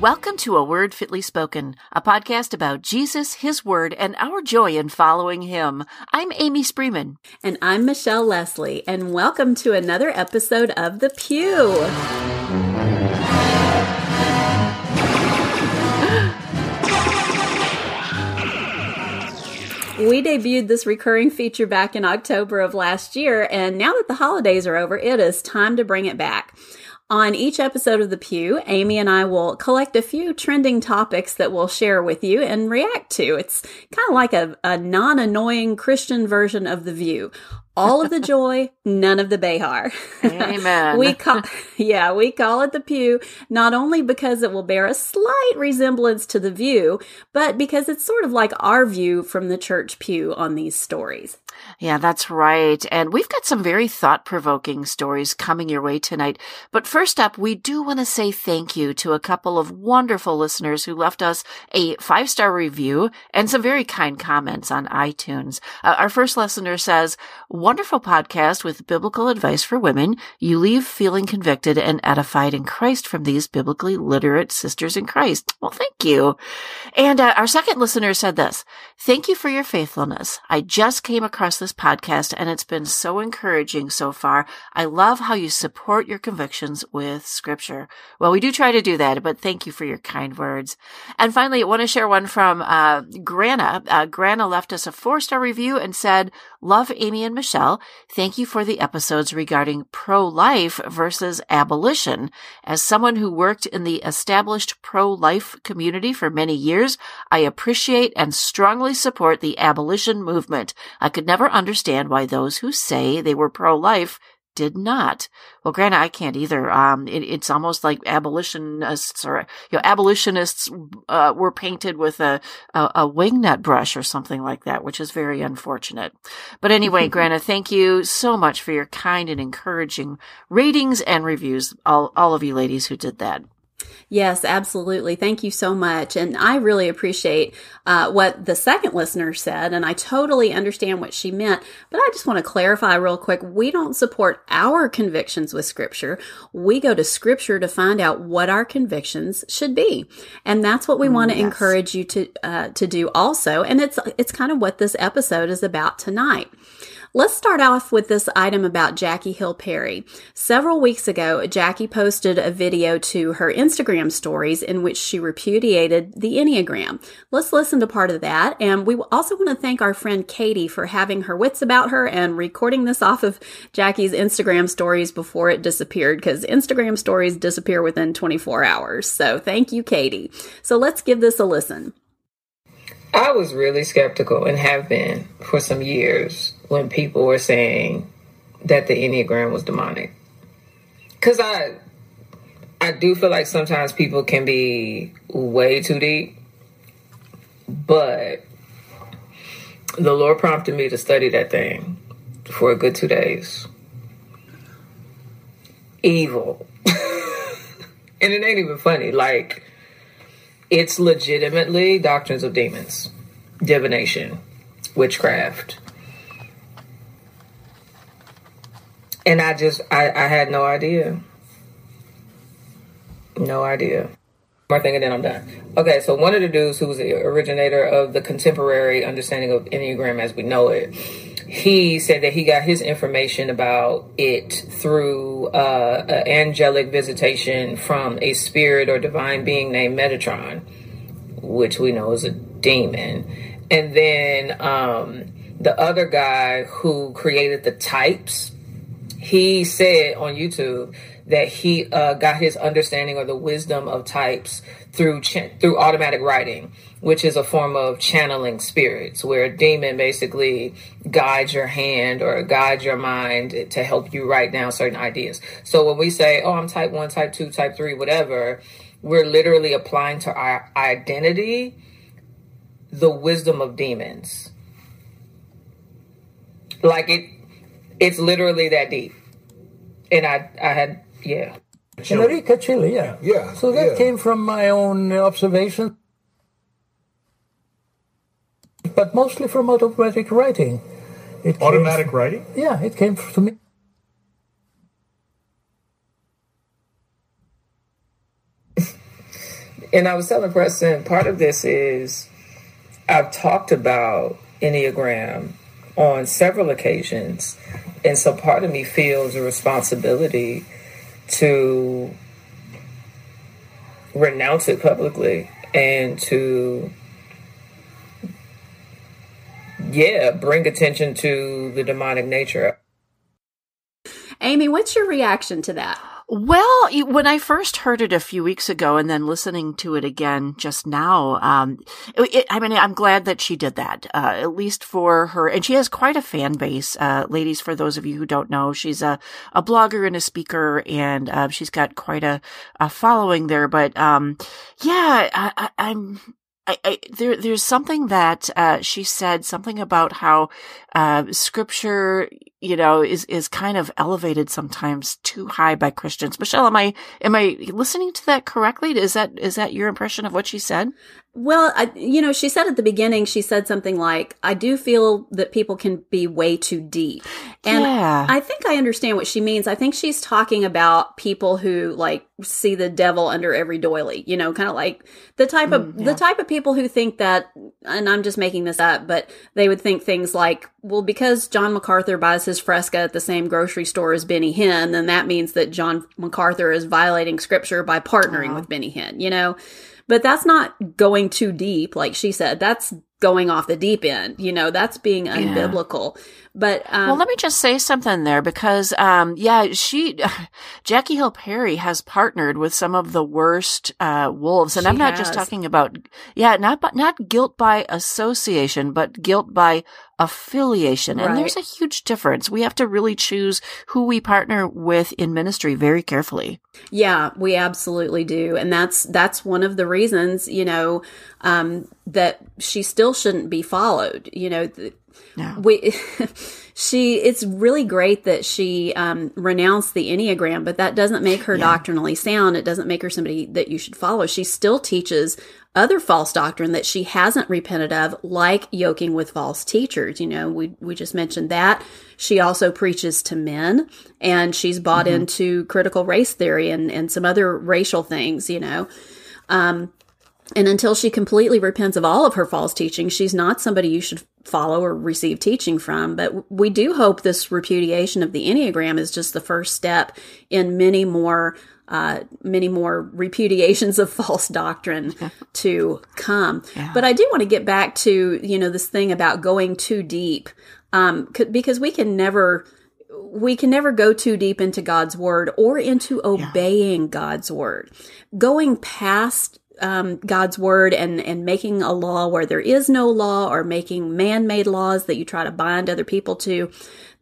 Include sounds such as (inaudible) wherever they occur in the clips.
Welcome to A Word Fitly Spoken, a podcast about Jesus, His Word, and our joy in following Him. I'm Amy Spreeman. And I'm Michelle Leslie, and welcome to another episode of The Pew. We debuted this recurring feature back in October of last year, and now that the holidays are over, it is time to bring it back. On each episode of The Pew, Amy and I will collect a few trending topics that we'll share with you and react to. It's kind of like a, a non annoying Christian version of The View. All of the (laughs) joy, none of the Behar. Amen. we call, yeah, we call it The Pew, not only because it will bear a slight resemblance to The View, but because it's sort of like our view from the church pew on these stories. Yeah, that's right. And we've got some very thought provoking stories coming your way tonight. But first up, we do want to say thank you to a couple of wonderful listeners who left us a five star review and some very kind comments on iTunes. Uh, our first listener says, wonderful podcast with biblical advice for women. You leave feeling convicted and edified in Christ from these biblically literate sisters in Christ. Well, thank you. And uh, our second listener said this, thank you for your faithfulness. I just came across across this podcast, and it's been so encouraging so far. I love how you support your convictions with scripture. Well, we do try to do that, but thank you for your kind words. And finally, I want to share one from uh, Grana. Uh, Grana left us a four star review and said, Love Amy and Michelle. Thank you for the episodes regarding pro life versus abolition. As someone who worked in the established pro life community for many years, I appreciate and strongly support the abolition movement. I could never understand why those who say they were pro-life did not. Well, granted, I can't either. Um, it, it's almost like abolitionists or, you know, abolitionists, uh, were painted with a, a, a wingnut brush or something like that, which is very unfortunate. But anyway, (laughs) Grana, thank you so much for your kind and encouraging ratings and reviews. All, all of you ladies who did that. Yes, absolutely. Thank you so much. And I really appreciate uh, what the second listener said, and I totally understand what she meant. But I just want to clarify real quick we don't support our convictions with Scripture. We go to Scripture to find out what our convictions should be. And that's what we mm, want to yes. encourage you to, uh, to do also. And it's, it's kind of what this episode is about tonight. Let's start off with this item about Jackie Hill Perry. Several weeks ago, Jackie posted a video to her Instagram stories in which she repudiated the Enneagram. Let's listen to part of that. And we also want to thank our friend Katie for having her wits about her and recording this off of Jackie's Instagram stories before it disappeared because Instagram stories disappear within 24 hours. So thank you, Katie. So let's give this a listen. I was really skeptical and have been for some years when people were saying that the Enneagram was demonic. Cause I I do feel like sometimes people can be way too deep. But the Lord prompted me to study that thing for a good two days. Evil. (laughs) and it ain't even funny. Like it's legitimately doctrines of demons, divination, witchcraft. And I just, I, I had no idea. No idea. More thing, and then I'm done. Okay, so one of the dudes who was the originator of the contemporary understanding of Enneagram as we know it, he said that he got his information about it through uh, an angelic visitation from a spirit or divine being named Metatron, which we know is a demon. And then um, the other guy who created the types, he said on YouTube that he uh, got his understanding or the wisdom of types through ch- through automatic writing, which is a form of channeling spirits, where a demon basically guides your hand or guides your mind to help you write down certain ideas. So when we say, "Oh, I'm type one, type two, type three, whatever," we're literally applying to our identity the wisdom of demons. Like it, it's literally that deep. And I, I had yeah. Chile. Enrica, Chile, yeah. Yeah. So that yeah. came from my own observation, but mostly from automatic writing. It automatic came, writing? Yeah, it came to me. and I was telling Preston, part of this is I've talked about Enneagram on several occasions. And so part of me feels a responsibility to renounce it publicly and to yeah bring attention to the demonic nature amy what's your reaction to that well, when I first heard it a few weeks ago and then listening to it again just now, um, it, I mean, I'm glad that she did that, uh, at least for her. And she has quite a fan base. Uh, ladies, for those of you who don't know, she's a, a blogger and a speaker and, uh, she's got quite a, a following there. But, um, yeah, I, I, I'm, I, I, there, there's something that uh, she said, something about how uh, scripture, you know, is is kind of elevated sometimes too high by Christians. Michelle, am I am I listening to that correctly? Is that is that your impression of what she said? Well, I, you know, she said at the beginning, she said something like, I do feel that people can be way too deep. And yeah. I think I understand what she means. I think she's talking about people who like see the devil under every doily, you know, kind of like the type of, mm, yeah. the type of people who think that, and I'm just making this up, but they would think things like, well, because John MacArthur buys his Fresca at the same grocery store as Benny Hinn, then that means that John MacArthur is violating scripture by partnering uh-huh. with Benny Hinn, you know? But that's not going too deep, like she said. That's going off the deep end. You know, that's being unbiblical. Yeah. But um, well, let me just say something there because, um, yeah, she, (laughs) Jackie Hill Perry has partnered with some of the worst uh, wolves, and I'm not has. just talking about, yeah, not not guilt by association, but guilt by affiliation. Right. And there's a huge difference. We have to really choose who we partner with in ministry very carefully. Yeah, we absolutely do. And that's that's one of the reasons, you know, um, that she still shouldn't be followed. You know, no. We, (laughs) she, it's really great that she um, renounced the Enneagram, but that doesn't make her yeah. doctrinally sound. It doesn't make her somebody that you should follow. She still teaches other false doctrine that she hasn't repented of, like yoking with false teachers. You know, we, we just mentioned that. She also preaches to men and she's bought mm-hmm. into critical race theory and, and some other racial things, you know. Um, and until she completely repents of all of her false teaching, she's not somebody you should follow or receive teaching from. But we do hope this repudiation of the Enneagram is just the first step in many more, uh, many more repudiations of (laughs) false doctrine to come. Yeah. But I do want to get back to, you know, this thing about going too deep. Um, because we can never, we can never go too deep into God's word or into obeying yeah. God's word. Going past um, God's word and and making a law where there is no law or making man-made laws that you try to bind other people to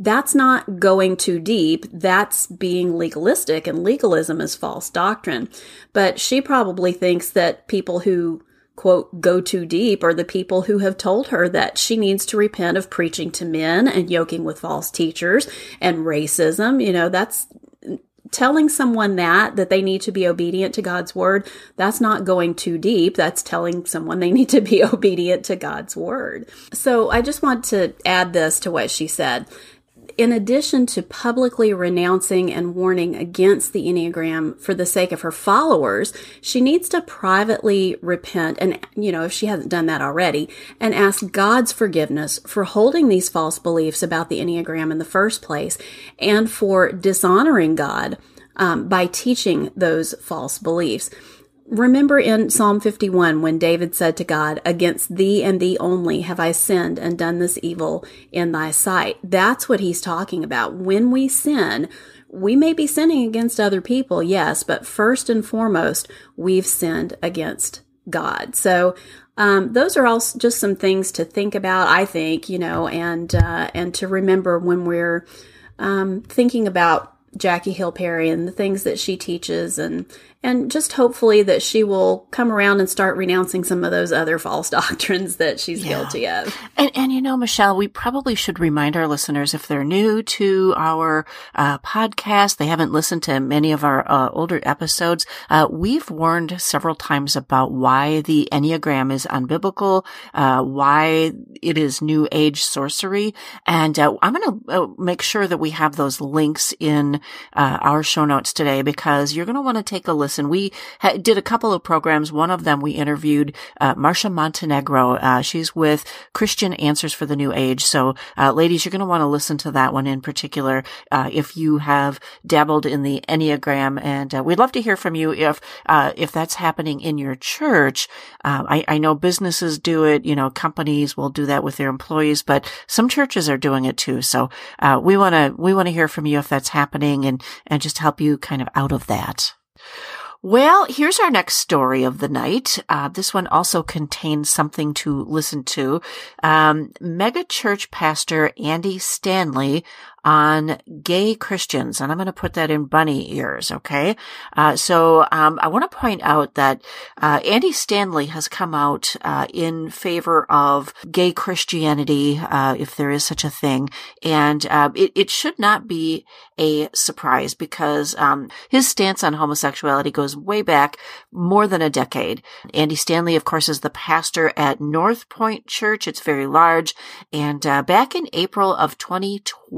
that's not going too deep. That's being legalistic and legalism is false doctrine. But she probably thinks that people who quote go too deep are the people who have told her that she needs to repent of preaching to men and yoking with false teachers and racism. You know that's telling someone that that they need to be obedient to God's word that's not going too deep. That's telling someone they need to be (laughs) obedient to God's word. So i just want to add this to what she said in addition to publicly renouncing and warning against the Enneagram for the sake of her followers, she needs to privately repent and, you know, if she hasn't done that already, and ask God's forgiveness for holding these false beliefs about the Enneagram in the first place and for dishonoring God um, by teaching those false beliefs. Remember in Psalm 51 when David said to God, Against thee and thee only have I sinned and done this evil in thy sight. That's what he's talking about. When we sin, we may be sinning against other people, yes, but first and foremost, we've sinned against God. So, um, those are all just some things to think about, I think, you know, and, uh, and to remember when we're, um, thinking about Jackie Hill Perry and the things that she teaches and and just hopefully that she will come around and start renouncing some of those other false (laughs) doctrines that she's yeah. guilty of. And, and you know, Michelle, we probably should remind our listeners if they're new to our uh, podcast, they haven't listened to many of our uh, older episodes. Uh, we've warned several times about why the Enneagram is unbiblical, uh, why it is New Age sorcery, and uh, I'm going to uh, make sure that we have those links in our show notes today because you're going to want to take a listen listen. We ha- did a couple of programs. One of them we interviewed uh, Marcia Montenegro. Uh, she's with Christian Answers for the New Age. So, uh, ladies, you're going to want to listen to that one in particular uh, if you have dabbled in the Enneagram, and uh, we'd love to hear from you if uh, if that's happening in your church. I, I know businesses do it. You know, companies will do that with their employees, but some churches are doing it too. So, we want to we want to hear from you if that's happening, and and just help you kind of out of that. Well, here's our next story of the night. Uh, this one also contains something to listen to. Um, mega church pastor Andy Stanley on gay Christians. And I'm going to put that in bunny ears. Okay. Uh, so, um, I want to point out that, uh, Andy Stanley has come out, uh, in favor of gay Christianity, uh, if there is such a thing. And, uh, it, it should not be a surprise because, um, his stance on homosexuality goes way back more than a decade. Andy Stanley, of course, is the pastor at North Point Church. It's very large. And, uh, back in April of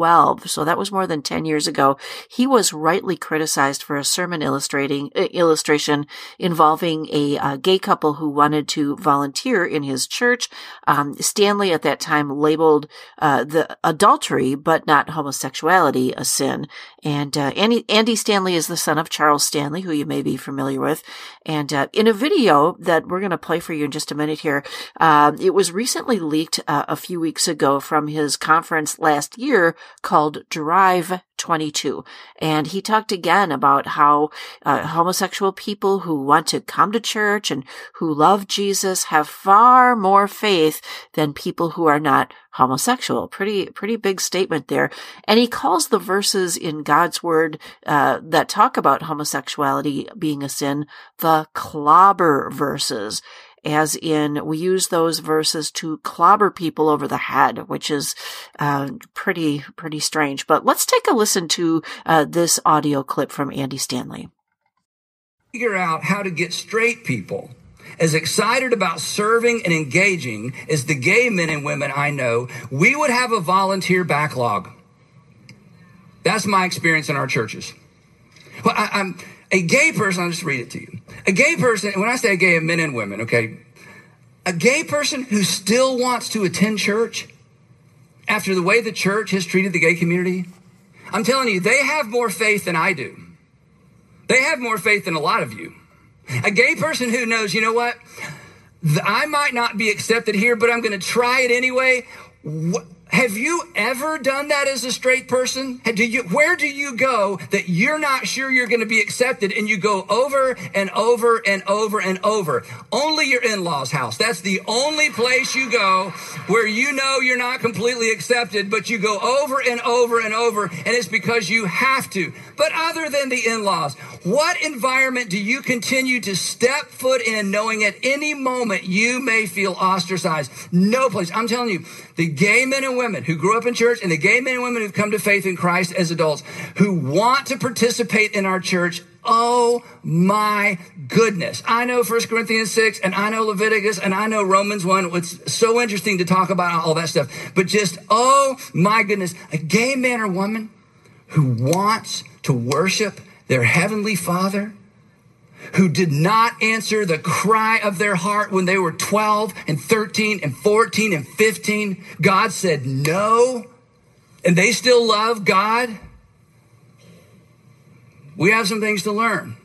2012, so that was more than 10 years ago, he was rightly criticized for a sermon illustrating, uh, illustration involving a uh, gay couple who wanted to volunteer in his church. Um, Stanley at that time labeled uh, the adultery, but not homosexuality, a sin. And uh, Andy, Andy Stanley is the son of Charles Stanley, who you may be familiar with. And uh, in a video that we're going to play for you in just a minute here, uh, it was recently leaked a few weeks ago from his conference last year called Drive 22. And he talked again about how uh, homosexual people who want to come to church and who love Jesus have far more faith than people who are not homosexual. Pretty, pretty big statement there. And he calls the verses in God's word uh, that talk about homosexuality being a sin the clobber verses as in we use those verses to clobber people over the head, which is uh, pretty pretty strange. But let's take a listen to uh, this audio clip from Andy Stanley. Figure out how to get straight people as excited about serving and engaging as the gay men and women I know, we would have a volunteer backlog. That's my experience in our churches. Well, I, am a gay person, I'll just read it to you. A gay person, when I say gay, men and women, okay? A gay person who still wants to attend church after the way the church has treated the gay community, I'm telling you, they have more faith than I do. They have more faith than a lot of you. A gay person who knows, you know what? I might not be accepted here, but I'm going to try it anyway. Have you ever done that as a straight person? Do you, where do you go that you're not sure you're going to be accepted and you go over and over and over and over? Only your in-laws house. That's the only place you go where you know you're not completely accepted, but you go over and over and over and it's because you have to. But other than the in-laws, what environment do you continue to step foot in knowing at any moment you may feel ostracized? No place. I'm telling you, the gay men and women who grew up in church and the gay men and women who've come to faith in Christ as adults who want to participate in our church. Oh my goodness. I know 1 Corinthians 6 and I know Leviticus and I know Romans 1. It's so interesting to talk about all that stuff. But just, oh my goodness, a gay man or woman who wants to worship their heavenly father who did not answer the cry of their heart when they were 12 and 13 and 14 and 15. God said no, and they still love God. We have some things to learn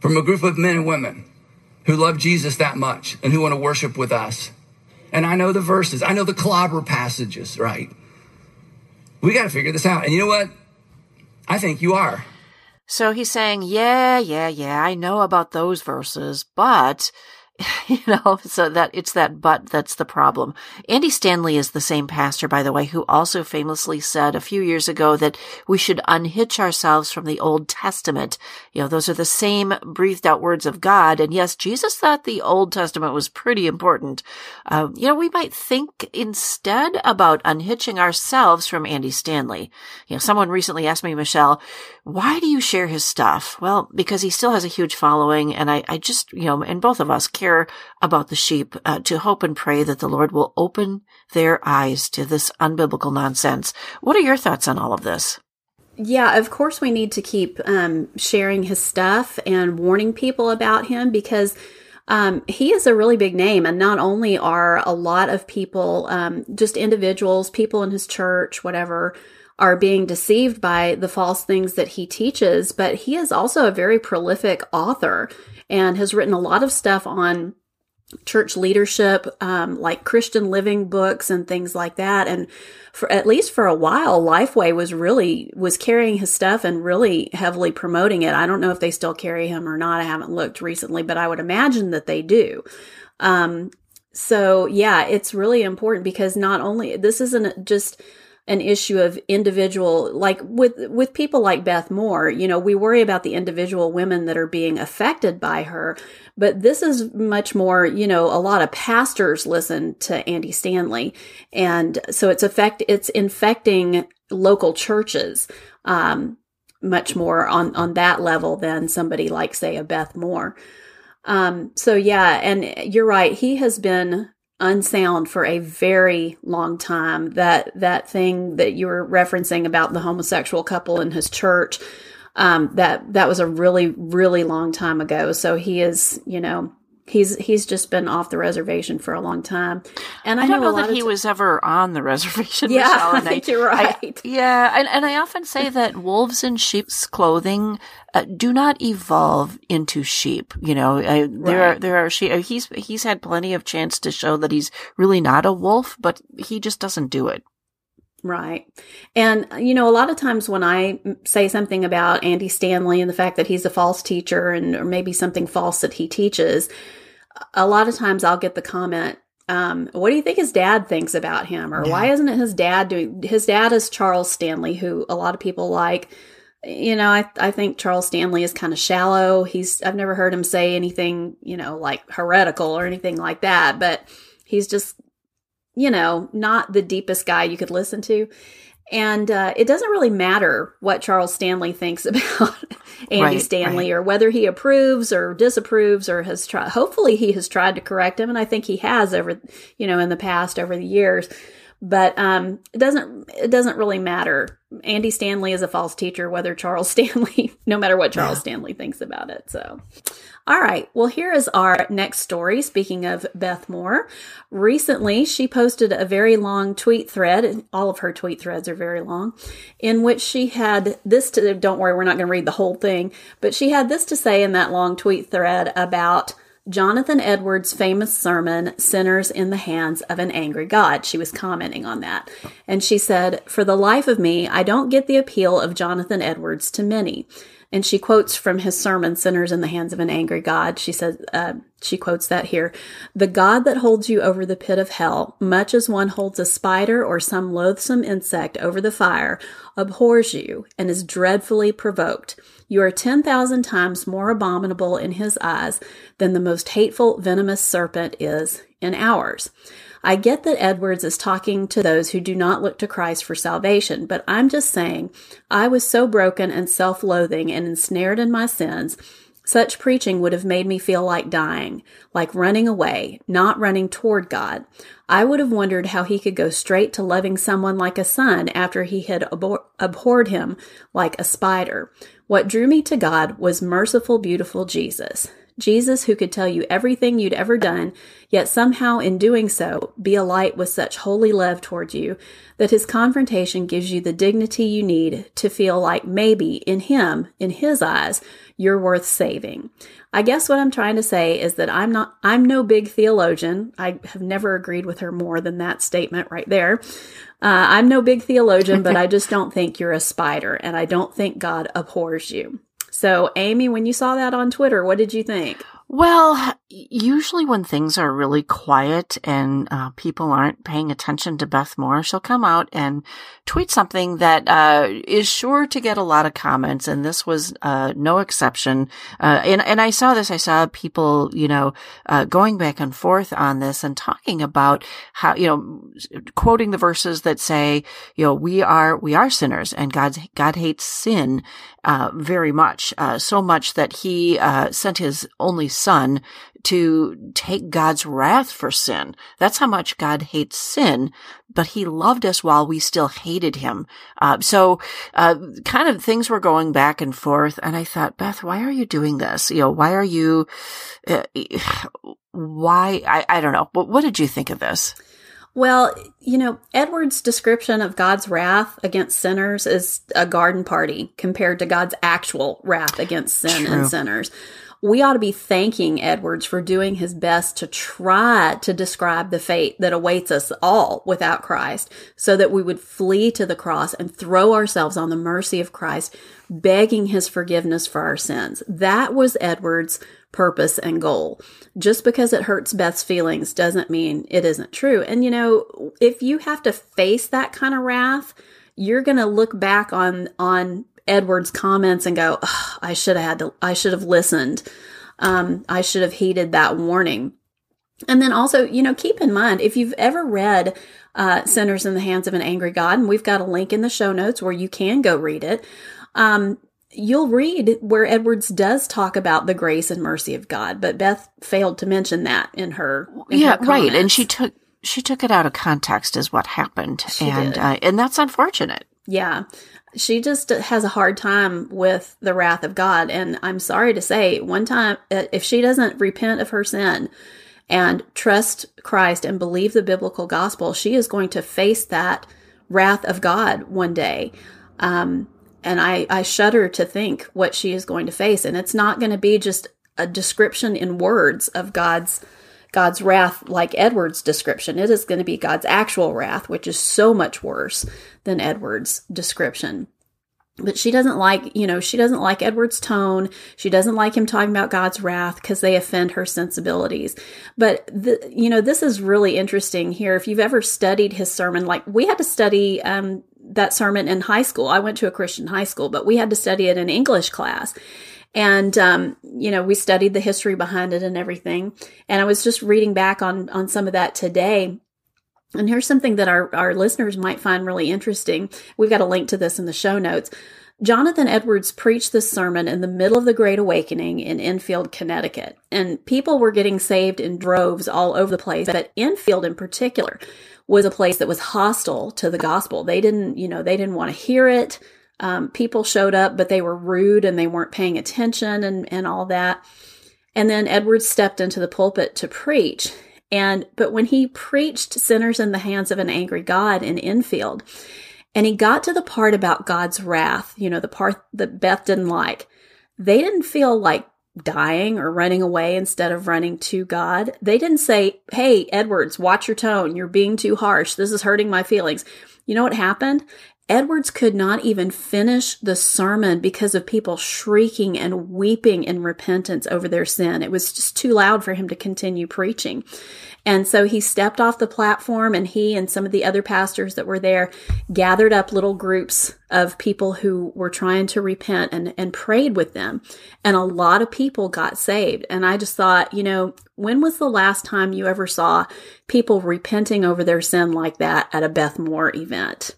from a group of men and women who love Jesus that much and who want to worship with us. And I know the verses, I know the clobber passages, right? We got to figure this out. And you know what? I think you are. So he's saying, yeah, yeah, yeah, I know about those verses, but (laughs) you know, so that it's that but that's the problem. Andy Stanley is the same pastor, by the way, who also famously said a few years ago that we should unhitch ourselves from the Old Testament. You know, those are the same breathed out words of God. And yes, Jesus thought the Old Testament was pretty important. Uh, you know, we might think instead about unhitching ourselves from Andy Stanley. You know, someone recently asked me, Michelle, why do you share his stuff? Well, because he still has a huge following and I, I just, you know, and both of us care about the sheep, uh, to hope and pray that the Lord will open their eyes to this unbiblical nonsense. What are your thoughts on all of this? Yeah, of course we need to keep um, sharing his stuff and warning people about him because um, he is a really big name. And not only are a lot of people, um, just individuals, people in his church, whatever, are being deceived by the false things that he teaches, but he is also a very prolific author and has written a lot of stuff on church leadership, um, like Christian living books and things like that. And for at least for a while, Lifeway was really was carrying his stuff and really heavily promoting it. I don't know if they still carry him or not. I haven't looked recently, but I would imagine that they do. Um, so yeah, it's really important because not only this isn't just an issue of individual like with with people like Beth Moore, you know, we worry about the individual women that are being affected by her, but this is much more, you know, a lot of pastors listen to Andy Stanley and so it's affect it's infecting local churches um much more on on that level than somebody like say a Beth Moore. Um so yeah, and you're right, he has been unsound for a very long time. That that thing that you were referencing about the homosexual couple in his church, um, that that was a really really long time ago. So he is, you know, he's he's just been off the reservation for a long time. And I, I don't know, know that he t- was ever on the (laughs) reservation. Yeah, Michelle, I think (laughs) I, you're right. I, yeah, and, and I often say (laughs) that wolves in sheep's clothing uh, do not evolve into sheep. You know, uh, there right. are there are sheep. Uh, he's he's had plenty of chance to show that he's really not a wolf, but he just doesn't do it. Right. And, you know, a lot of times when I say something about Andy Stanley and the fact that he's a false teacher and or maybe something false that he teaches, a lot of times I'll get the comment, um, what do you think his dad thinks about him? Or yeah. why isn't it his dad doing, his dad is Charles Stanley, who a lot of people like. You know, I, I think Charles Stanley is kind of shallow. He's, I've never heard him say anything, you know, like heretical or anything like that, but he's just you know, not the deepest guy you could listen to. And uh, it doesn't really matter what Charles Stanley thinks (laughs) about Andy right, Stanley right. or whether he approves or disapproves or has tried. Hopefully, he has tried to correct him, and I think he has over, you know, in the past over the years. But um, it doesn't it doesn't really matter. Andy Stanley is a false teacher, whether Charles (laughs) Stanley, no matter what Charles yeah. Stanley thinks about it. So, all right. Well, here is our next story. Speaking of Beth Moore, recently she posted a very long tweet thread. All of her tweet threads are very long, in which she had this to, don't worry, we're not going to read the whole thing, but she had this to say in that long tweet thread about Jonathan Edwards' famous sermon, Sinners in the Hands of an Angry God. She was commenting on that. And she said, For the life of me, I don't get the appeal of Jonathan Edwards to many. And she quotes from his sermon, Sinners in the Hands of an Angry God. She says, uh, she quotes that here. The God that holds you over the pit of hell, much as one holds a spider or some loathsome insect over the fire, abhors you and is dreadfully provoked. You are 10,000 times more abominable in his eyes than the most hateful, venomous serpent is in ours. I get that Edwards is talking to those who do not look to Christ for salvation, but I'm just saying I was so broken and self loathing and ensnared in my sins. Such preaching would have made me feel like dying, like running away, not running toward God. I would have wondered how he could go straight to loving someone like a son after he had abhor- abhorred him like a spider. What drew me to God was merciful, beautiful Jesus. Jesus, who could tell you everything you'd ever done, yet somehow in doing so be a light with such holy love towards you that his confrontation gives you the dignity you need to feel like maybe in him, in his eyes, you're worth saving. I guess what I'm trying to say is that I'm not, I'm no big theologian. I have never agreed with her more than that statement right there. Uh, I'm no big theologian, but I (laughs) just don't think you're a spider and I don't think God abhors you. So, Amy, when you saw that on Twitter, what did you think? Well, usually when things are really quiet and uh, people aren't paying attention to Beth Moore, she'll come out and tweet something that uh, is sure to get a lot of comments, and this was uh, no exception. Uh, and and I saw this. I saw people, you know, uh, going back and forth on this and talking about how, you know, quoting the verses that say, you know, we are we are sinners, and God's God hates sin uh, very much, so much that He sent His only Son to take God's wrath for sin. That's how much God hates sin, but he loved us while we still hated him. Uh, so, uh, kind of things were going back and forth. And I thought, Beth, why are you doing this? You know, why are you, uh, why? I, I don't know. What, what did you think of this? Well, you know, Edwards' description of God's wrath against sinners is a garden party compared to God's actual wrath against sin True. and sinners. We ought to be thanking Edwards for doing his best to try to describe the fate that awaits us all without Christ so that we would flee to the cross and throw ourselves on the mercy of Christ, begging his forgiveness for our sins. That was Edwards' purpose and goal. Just because it hurts Beth's feelings doesn't mean it isn't true. And you know, if you have to face that kind of wrath, you're going to look back on on Edwards' comments and go, "I should have had to I should have listened. Um, I should have heeded that warning." And then also, you know, keep in mind if you've ever read uh, Sinners in the Hands of an Angry God, and we've got a link in the show notes where you can go read it. Um, you'll read where Edwards does talk about the grace and mercy of God, but Beth failed to mention that in her. In yeah, her right. And she took she took it out of context as what happened, she and uh, and that's unfortunate. Yeah, she just has a hard time with the wrath of God, and I'm sorry to say, one time uh, if she doesn't repent of her sin and trust Christ and believe the biblical gospel, she is going to face that wrath of God one day. Um, and I, I shudder to think what she is going to face. And it's not going to be just a description in words of God's God's wrath like Edwards' description. It is going to be God's actual wrath, which is so much worse than Edwards' description. But she doesn't like, you know, she doesn't like Edwards' tone. She doesn't like him talking about God's wrath because they offend her sensibilities. But, the, you know, this is really interesting here. If you've ever studied his sermon, like we had to study um, that sermon in high school. I went to a Christian high school, but we had to study it in English class. And, um, you know, we studied the history behind it and everything. And I was just reading back on, on some of that today. And here's something that our, our listeners might find really interesting. We've got a link to this in the show notes. Jonathan Edwards preached this sermon in the middle of the Great Awakening in Enfield, Connecticut. And people were getting saved in droves all over the place, but Enfield in particular was a place that was hostile to the gospel. They didn't, you know, they didn't want to hear it. Um, people showed up, but they were rude and they weren't paying attention and, and all that. And then Edwards stepped into the pulpit to preach. And, but when he preached sinners in the hands of an angry God in Enfield, and he got to the part about God's wrath, you know, the part that Beth didn't like, they didn't feel like dying or running away instead of running to God. They didn't say, Hey, Edwards, watch your tone. You're being too harsh. This is hurting my feelings. You know what happened? Edwards could not even finish the sermon because of people shrieking and weeping in repentance over their sin. It was just too loud for him to continue preaching. And so he stepped off the platform and he and some of the other pastors that were there gathered up little groups of people who were trying to repent and, and prayed with them. And a lot of people got saved. And I just thought, you know, when was the last time you ever saw people repenting over their sin like that at a Beth Moore event?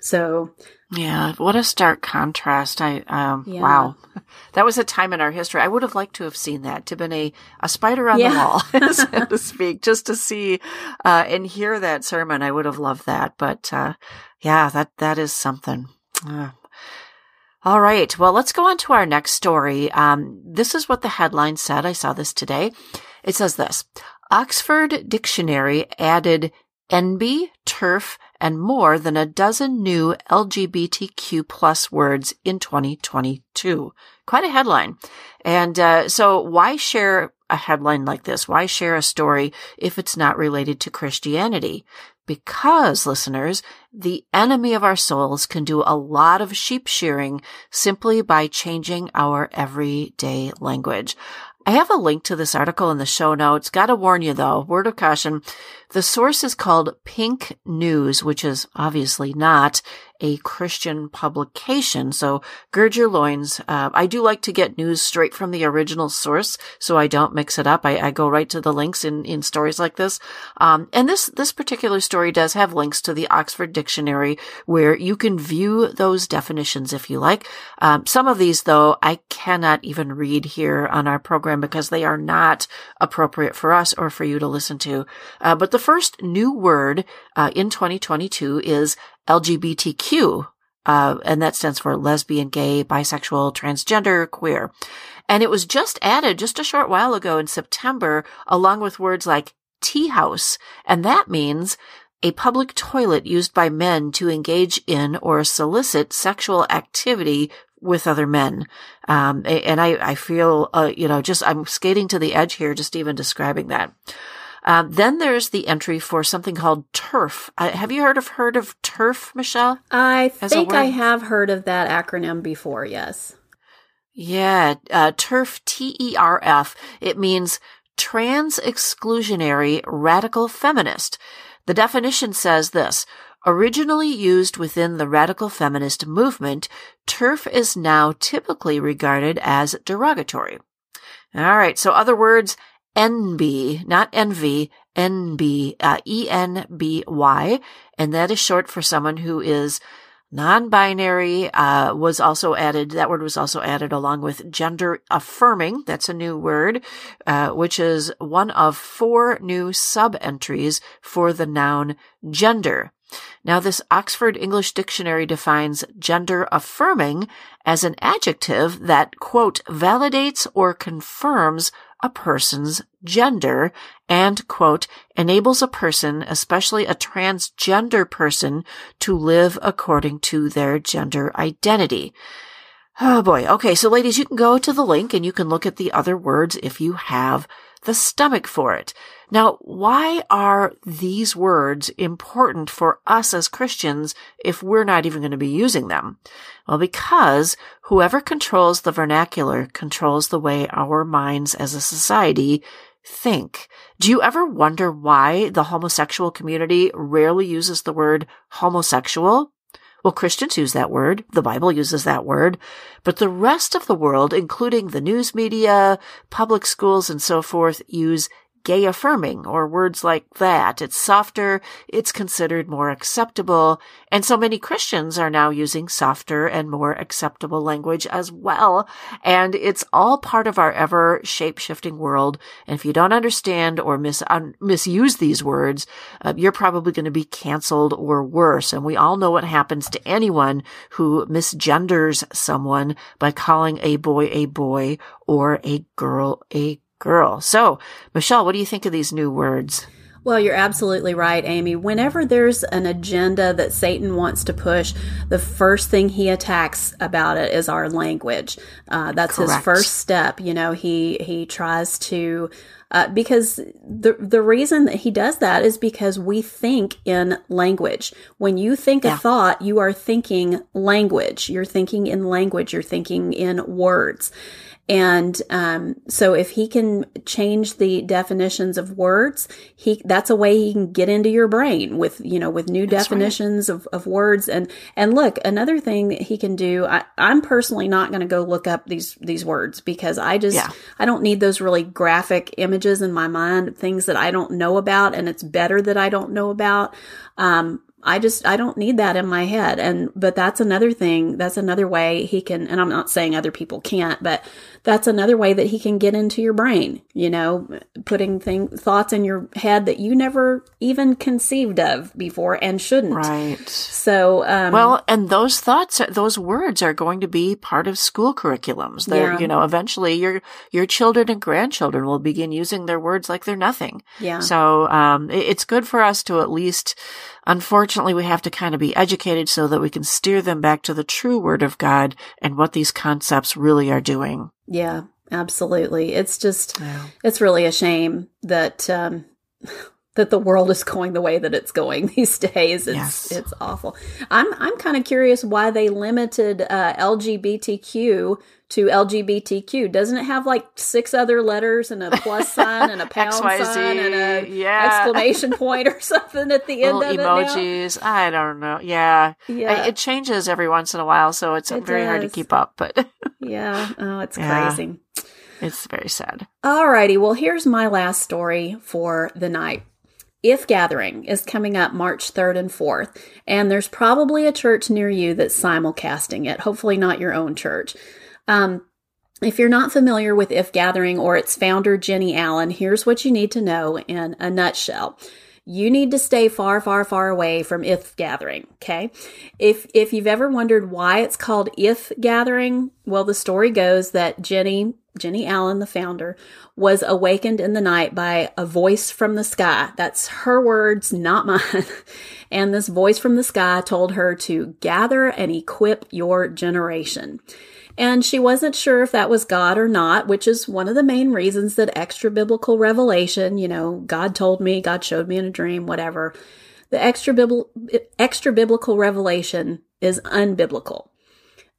So yeah, what a stark contrast. I um yeah. wow. (laughs) That was a time in our history. I would have liked to have seen that, to been a, a spider on yeah. the wall, (laughs) so (laughs) to speak, just to see uh and hear that sermon. I would have loved that. But uh yeah, that that is something. Uh, all right. Well, let's go on to our next story. Um, this is what the headline said. I saw this today. It says this Oxford Dictionary added Enby, TERF, and more than a dozen new LGBTQ plus words in 2022. Quite a headline. And uh, so why share a headline like this? Why share a story if it's not related to Christianity? Because, listeners, the enemy of our souls can do a lot of sheep shearing simply by changing our everyday language. I have a link to this article in the show notes. Gotta warn you though, word of caution. The source is called Pink News, which is obviously not a Christian publication. So gird your loins. Uh, I do like to get news straight from the original source, so I don't mix it up. I, I go right to the links in, in stories like this. Um, and this, this particular story does have links to the Oxford Dictionary where you can view those definitions if you like. Um, some of these, though, I cannot even read here on our program because they are not appropriate for us or for you to listen to. Uh, but the first new word uh, in 2022 is LGBTQ, uh, and that stands for lesbian, gay, bisexual, transgender, queer. And it was just added just a short while ago in September, along with words like tea house, and that means a public toilet used by men to engage in or solicit sexual activity with other men. Um, and I, I feel, uh, you know, just I'm skating to the edge here, just even describing that. Um, then there's the entry for something called TERF. Uh, have you heard of heard of TERF, Michelle? I think I have heard of that acronym before. Yes. Yeah, uh, TERF, T E R F. It means trans exclusionary radical feminist. The definition says this. Originally used within the radical feminist movement, TERF is now typically regarded as derogatory. All right. So other words, Enby, not envy, Enby, uh, E-N-B-Y, and that is short for someone who is non-binary, uh, was also added, that word was also added along with gender affirming, that's a new word, uh, which is one of four new sub-entries for the noun gender. Now, this Oxford English Dictionary defines gender affirming as an adjective that, quote, validates or confirms a person's gender and, quote, enables a person, especially a transgender person, to live according to their gender identity. Oh boy. Okay. So ladies, you can go to the link and you can look at the other words if you have the stomach for it. Now, why are these words important for us as Christians if we're not even going to be using them? Well, because whoever controls the vernacular controls the way our minds as a society think. Do you ever wonder why the homosexual community rarely uses the word homosexual? Well, Christians use that word. The Bible uses that word. But the rest of the world, including the news media, public schools, and so forth, use gay affirming or words like that. It's softer. It's considered more acceptable. And so many Christians are now using softer and more acceptable language as well. And it's all part of our ever shape shifting world. And if you don't understand or mis- un- misuse these words, uh, you're probably going to be canceled or worse. And we all know what happens to anyone who misgenders someone by calling a boy a boy or a girl a girl. So, Michelle, what do you think of these new words? Well, you're absolutely right, Amy. Whenever there's an agenda that Satan wants to push, the first thing he attacks about it is our language. Uh, that's Correct. his first step. You know, he he tries to uh, because the the reason that he does that is because we think in language. When you think yeah. a thought, you are thinking language. You're thinking in language. You're thinking in words. And um, so if he can change the definitions of words, he that's a way he can get into your brain with you know with new that's definitions right. of, of words. And and look, another thing that he can do, I, I'm personally not going to go look up these these words because I just yeah. I don't need those really graphic images in my mind, things that I don't know about, and it's better that I don't know about. Um, I just I don't need that in my head and but that's another thing that's another way he can and I'm not saying other people can't but that's another way that he can get into your brain, you know, putting thing, thoughts in your head that you never even conceived of before and shouldn't. Right. So, um, well, and those thoughts, those words are going to be part of school curriculums. They're, yeah. you know, eventually your, your children and grandchildren will begin using their words like they're nothing. Yeah. So, um, it's good for us to at least, unfortunately, we have to kind of be educated so that we can steer them back to the true word of God and what these concepts really are doing. Yeah, absolutely. It's just, yeah. it's really a shame that, um, that the world is going the way that it's going (laughs) these days. It's Yes. it's awful. I'm I'm kind of curious why they limited uh, LGBTQ to LGBTQ. Doesn't it have like six other letters and a plus (laughs) sign and a pound sign and a yeah. exclamation point or (laughs) something at the end Little of it emojis. I don't know. Yeah. Yeah. It changes every once in a while, so it's It very hard to keep up, but Yeah. Oh, it's Yeah. crazy. it's very sad. All righty. well, here's my last story for the night. If Gathering is coming up March 3rd and 4th, and there's probably a church near you that's simulcasting it, hopefully not your own church. Um, if you're not familiar with If Gathering or its founder, Jennie Allen, here's what you need to know in a nutshell. You need to stay far, far, far away from If Gathering, okay? If if you've ever wondered why it's called If Gathering, well, the story goes that Jennie Jennie Allen, the founder, was awakened in the night by a voice from the sky. That's her words, not mine. (laughs) And this voice from the sky told her to gather and equip your generation. And she wasn't sure if that was God or not, which is one of the main reasons that extra biblical revelation, you know, God told me, God showed me in a dream, whatever. The extra biblical, extra biblical revelation is unbiblical.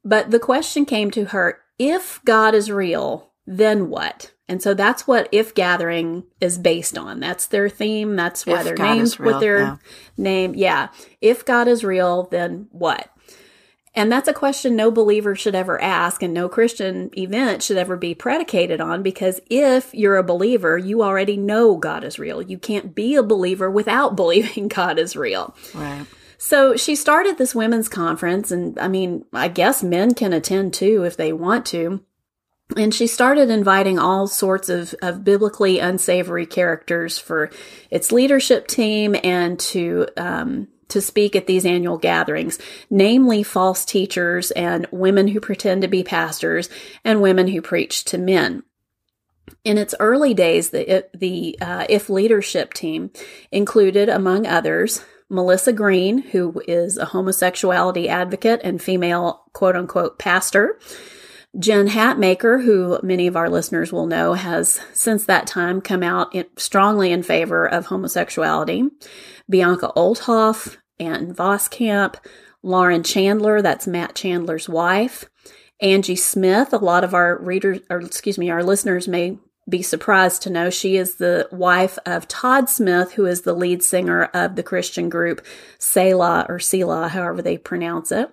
But the question came to her, if God is real, then what? And so that's what If Gathering is based on. That's their theme. That's why If they're God named real, with their yeah. name. Yeah. If God is real, then what? And that's a question no believer should ever ask and no Christian event should ever be predicated on because if you're a believer, you already know God is real. You can't be a believer without (laughs) believing God is real. Right. So she started this women's conference, and I mean, I guess men can attend too if they want to. And she started inviting all sorts of, of biblically unsavory characters for its leadership team and to um, to speak at these annual gatherings, namely false teachers and women who pretend to be pastors and women who preach to men. In its early days, the the uh, if leadership team included, among others, Melissa Green, who is a homosexuality advocate and female quote unquote pastor. Jen Hatmaker, who many of our listeners will know, has since that time come out in, strongly in favor of homosexuality. Bianca Olthoff, Ann Voskamp, Lauren Chandler, that's Matt Chandler's wife, Angie Smith. A lot of our readers, or excuse me, our listeners may be surprised to know she is the wife of Todd Smith, who is the lead singer of the Christian group Selah or Selah, however they pronounce it.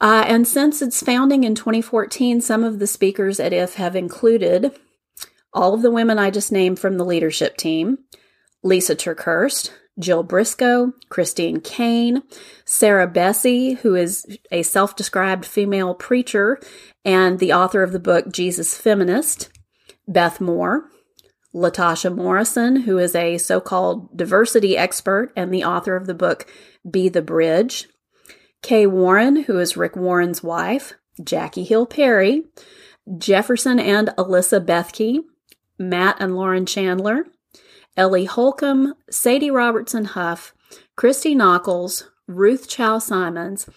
Uh, and since its founding in 2014, some of the speakers at IF have included all of the women I just named from the leadership team. Lysa TerKeurst, Jill Briscoe, Christine Caine, Sarah Bessey, who is a self described female preacher and the author of the book Jesus Feminist, Beth Moore, Latasha Morrison, who is a so called diversity expert and the author of the book Be the Bridge, Kay Warren, who is Rick Warren's wife, Jackie Hill Perry, Jefferson and Alyssa Bethke, Matt and Lauren Chandler, Ellie Holcomb, Sadie Robertson Huff, Christy Nockels, Ruth Chou Simons,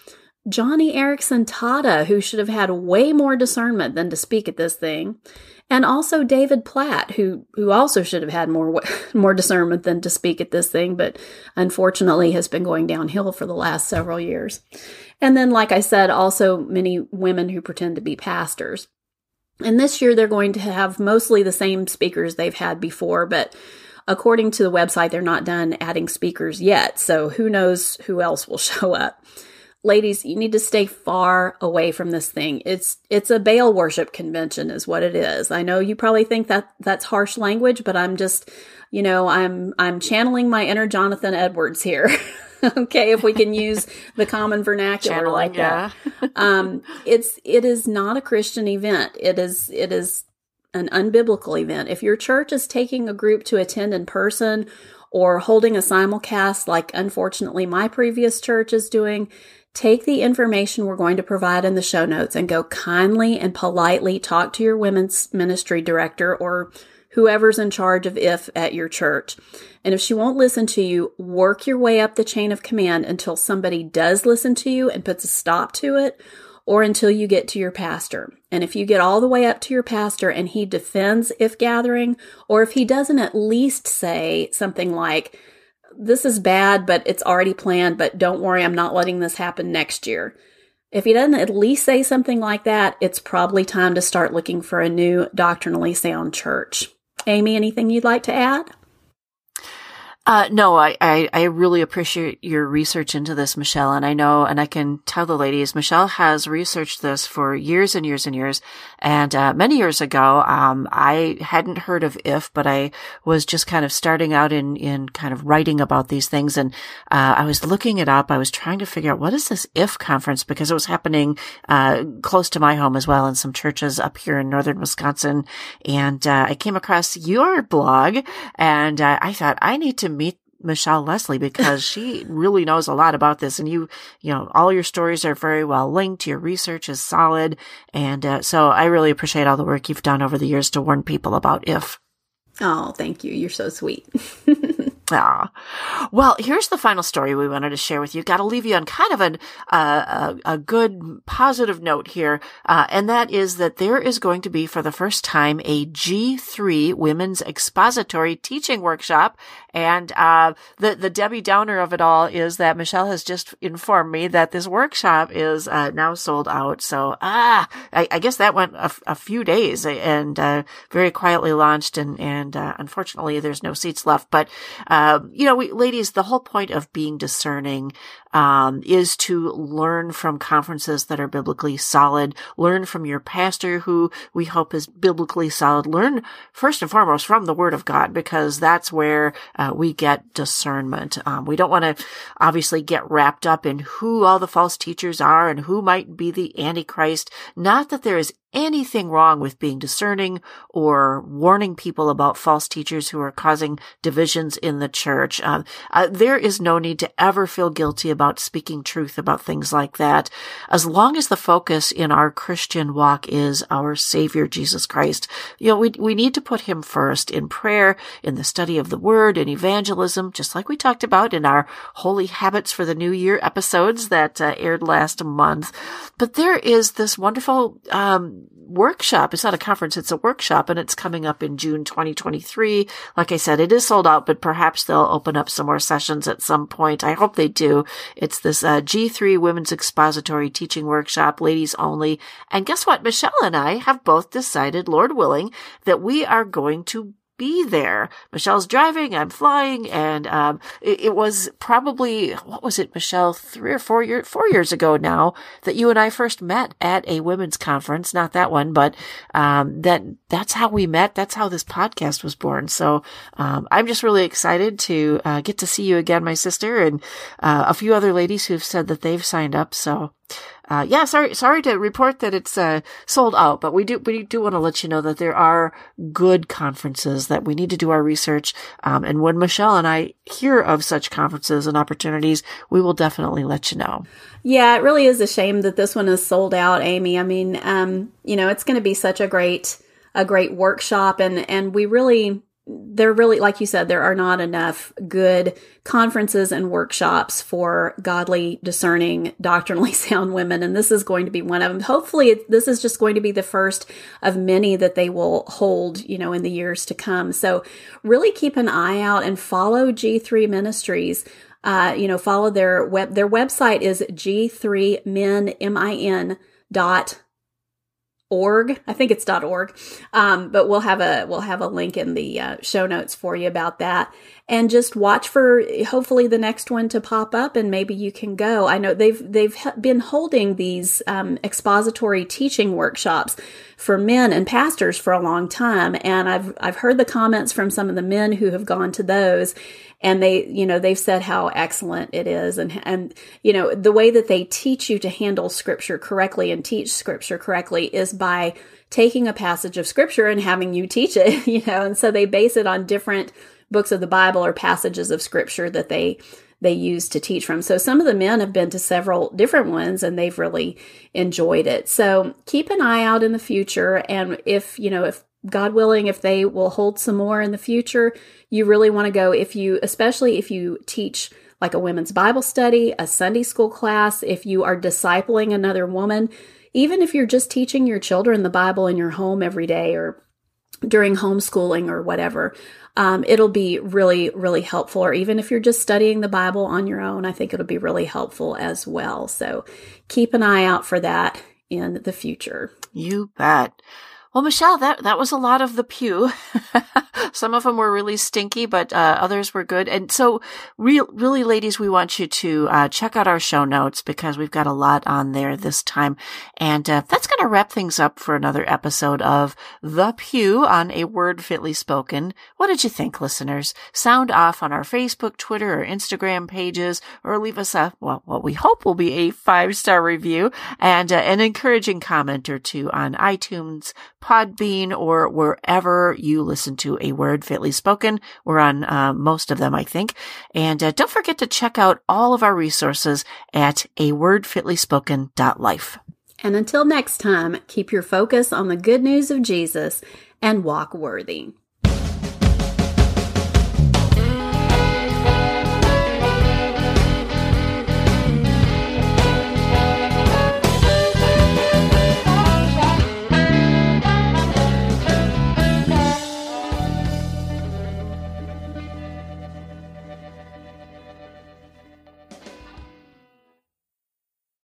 Joni Eareckson Tada, who should have had way more discernment than to speak at this thing, and also David Platt, who who also should have had more (laughs) more discernment than to speak at this thing, but unfortunately has been going downhill for the last several years. And then, like I said, also many women who pretend to be pastors. And this year they're going to have mostly the same speakers they've had before, but according to the website, they're not done adding speakers yet. So who knows who else will (laughs) show up. Ladies, you need to stay far away from this thing. It's it's a Baal worship convention is what it is. I know you probably think that that's harsh language, but I'm just, you know, I'm I'm channeling my inner Jonathan Edwards here. (laughs) okay, if we can use the common vernacular Channeling, like yeah. that. (laughs) um it's it is not a Christian event. It is it is an unbiblical event. If your church is taking a group to attend in person or holding a simulcast like unfortunately my previous church is doing, take the information we're going to provide in the show notes and go kindly and politely talk to your women's ministry director or whoever's in charge of if at your church. And if she won't listen to you, work your way up the chain of command until somebody does listen to you and puts a stop to it or until you get to your pastor. And if you get all the way up to your pastor and he defends if gathering, or if he doesn't at least say something like, this is bad, but it's already planned, but don't worry, I'm not letting this happen next year. If he doesn't at least say something like that, it's probably time to start looking for a new doctrinally sound church. Amy, anything you'd like to add? Uh, no, I, I, I, really appreciate your research into this, Michelle. And I know, and I can tell the ladies, Michelle has researched this for years and years and years. And, uh, many years ago, um, I hadn't heard of IF, but I was just kind of starting out in, in kind of writing about these things. And, uh, I was looking it up. I was trying to figure out what is this IF conference because it was happening, uh, close to my home as well in some churches up here in northern Wisconsin. And, uh, I came across your blog and, uh, I thought I need to meet Michelle Leslie because she really knows a lot about this and you, you know, all your stories are very well linked. Your research is solid. And uh, so I really appreciate all the work you've done over the years to warn people about if. Oh, thank you. You're so sweet. (laughs) Ah. Well, here's the final story we wanted to share with you. Got to leave you on kind of an, uh, a, a, good positive note here. Uh, and that is that there is going to be for the first time a G3 women's expository teaching workshop. And, uh, the, the Debbie Downer of it all is that Michelle has just informed me that this workshop is, uh, now sold out. So, ah, I, I guess that went a, a few days and, uh, very quietly launched and, and, uh, unfortunately there's no seats left, but, um, you know, we, ladies, the whole point of being discerning um, is to learn from conferences that are biblically solid, learn from your pastor who we hope is biblically solid, learn first and foremost from the Word of God because that's where uh, we get discernment. Um, we don't want to obviously get wrapped up in who all the false teachers are and who might be the Antichrist. Not that there is anything wrong with being discerning or warning people about false teachers who are causing divisions in the church. Uh, uh, there is no need to ever feel guilty about speaking truth about things like that. As long as the focus in our Christian walk is our Savior, Jesus Christ, you know, we, we need to put him first in prayer, in the study of the word, in evangelism, just like we talked about in our Holy Habits for the New Year episodes that uh, aired last month. But there is this wonderful, um, workshop. It's not a conference, it's a workshop, and it's coming up in June 2023. Like I said, it is sold out, but perhaps they'll open up some more sessions at some point. I hope they do. It's this uh, G3 Women's Expository Teaching Workshop, ladies only. And guess what? Michelle and I have both decided, Lord willing, that we are going to be there. Michelle's driving, I'm flying, and um, it, it, was probably what was it, Michelle, three or four years four years ago now that you and I first met at a women's conference. Not that one, but um, that that's how we met. That's how this podcast was born. So um, I'm just really excited to uh, get to see you again, my sister, and uh, a few other ladies who've said that they've signed up. So uh, yeah, sorry, sorry to report that it's uh, sold out, but we do we do want to let you know that there are good conferences that we need to do our research. Um, and when Michelle and I hear of such conferences and opportunities, we will definitely let you know. Yeah, it really is a shame that this one is sold out, Amy. I mean, um, you know, it's going to be such a great a great workshop, and and we really there really, like you said, there are not enough good conferences and workshops for godly, discerning, (laughs) doctrinally sound women. And this is going to be one of them. Hopefully, this is just going to be the first of many that they will hold, you know, in the years to come. So really keep an eye out and follow G3 Ministries. Uh, you know, follow their web, their website is G3min, M-I-N dot org. I think it's dot .org. Um, but we'll have a we'll have a link in the uh, show notes for you about that. And just watch for hopefully the next one to pop up, and maybe you can go. I know they've they've been holding these um, expository teaching workshops for men and pastors for a long time, and I've I've heard the comments from some of the men who have gone to those and they you know they've said how excellent it is and and you know the way that they teach you to handle scripture correctly and teach scripture correctly is by taking a passage of scripture and having you teach it (laughs) you know and so they base it on different books of the bible or passages of scripture that they they use to teach from. So some of the men have been to several different ones and they've really enjoyed it. So keep an eye out in the future. And if, you know, if God willing, if they will hold some more in the future, you really want to go if you, especially if you teach like a women's Bible study, a Sunday school class, if you are discipling another woman, even if you're just teaching your children the Bible in your home every day or during homeschooling or whatever, um, it'll be really, really helpful. Or even if you're just studying the Bible on your own, I think it'll be really helpful as well. So keep an eye out for that in the future. You bet. Well, Michelle, that, that was a lot of the pew. (laughs) Some of them were really stinky, but uh, others were good. And so, real, really, ladies, we want you to uh, check out our show notes because we've got a lot on there this time. And uh, that's going to wrap things up for another episode of The Pew on A Word Fitly Spoken. What did you think, listeners? Sound off on our Facebook, Twitter, or Instagram pages, or leave us a, well, what we hope will be a five star review and uh, an encouraging comment or two on iTunes, Podbean, or wherever you listen to A Word Fitly Spoken. We're on uh, most of them, I think. And uh, don't forget to check out all of our resources at a awordfitlyspoken.life. And until next time, keep your focus on the good news of Jesus and walk worthy.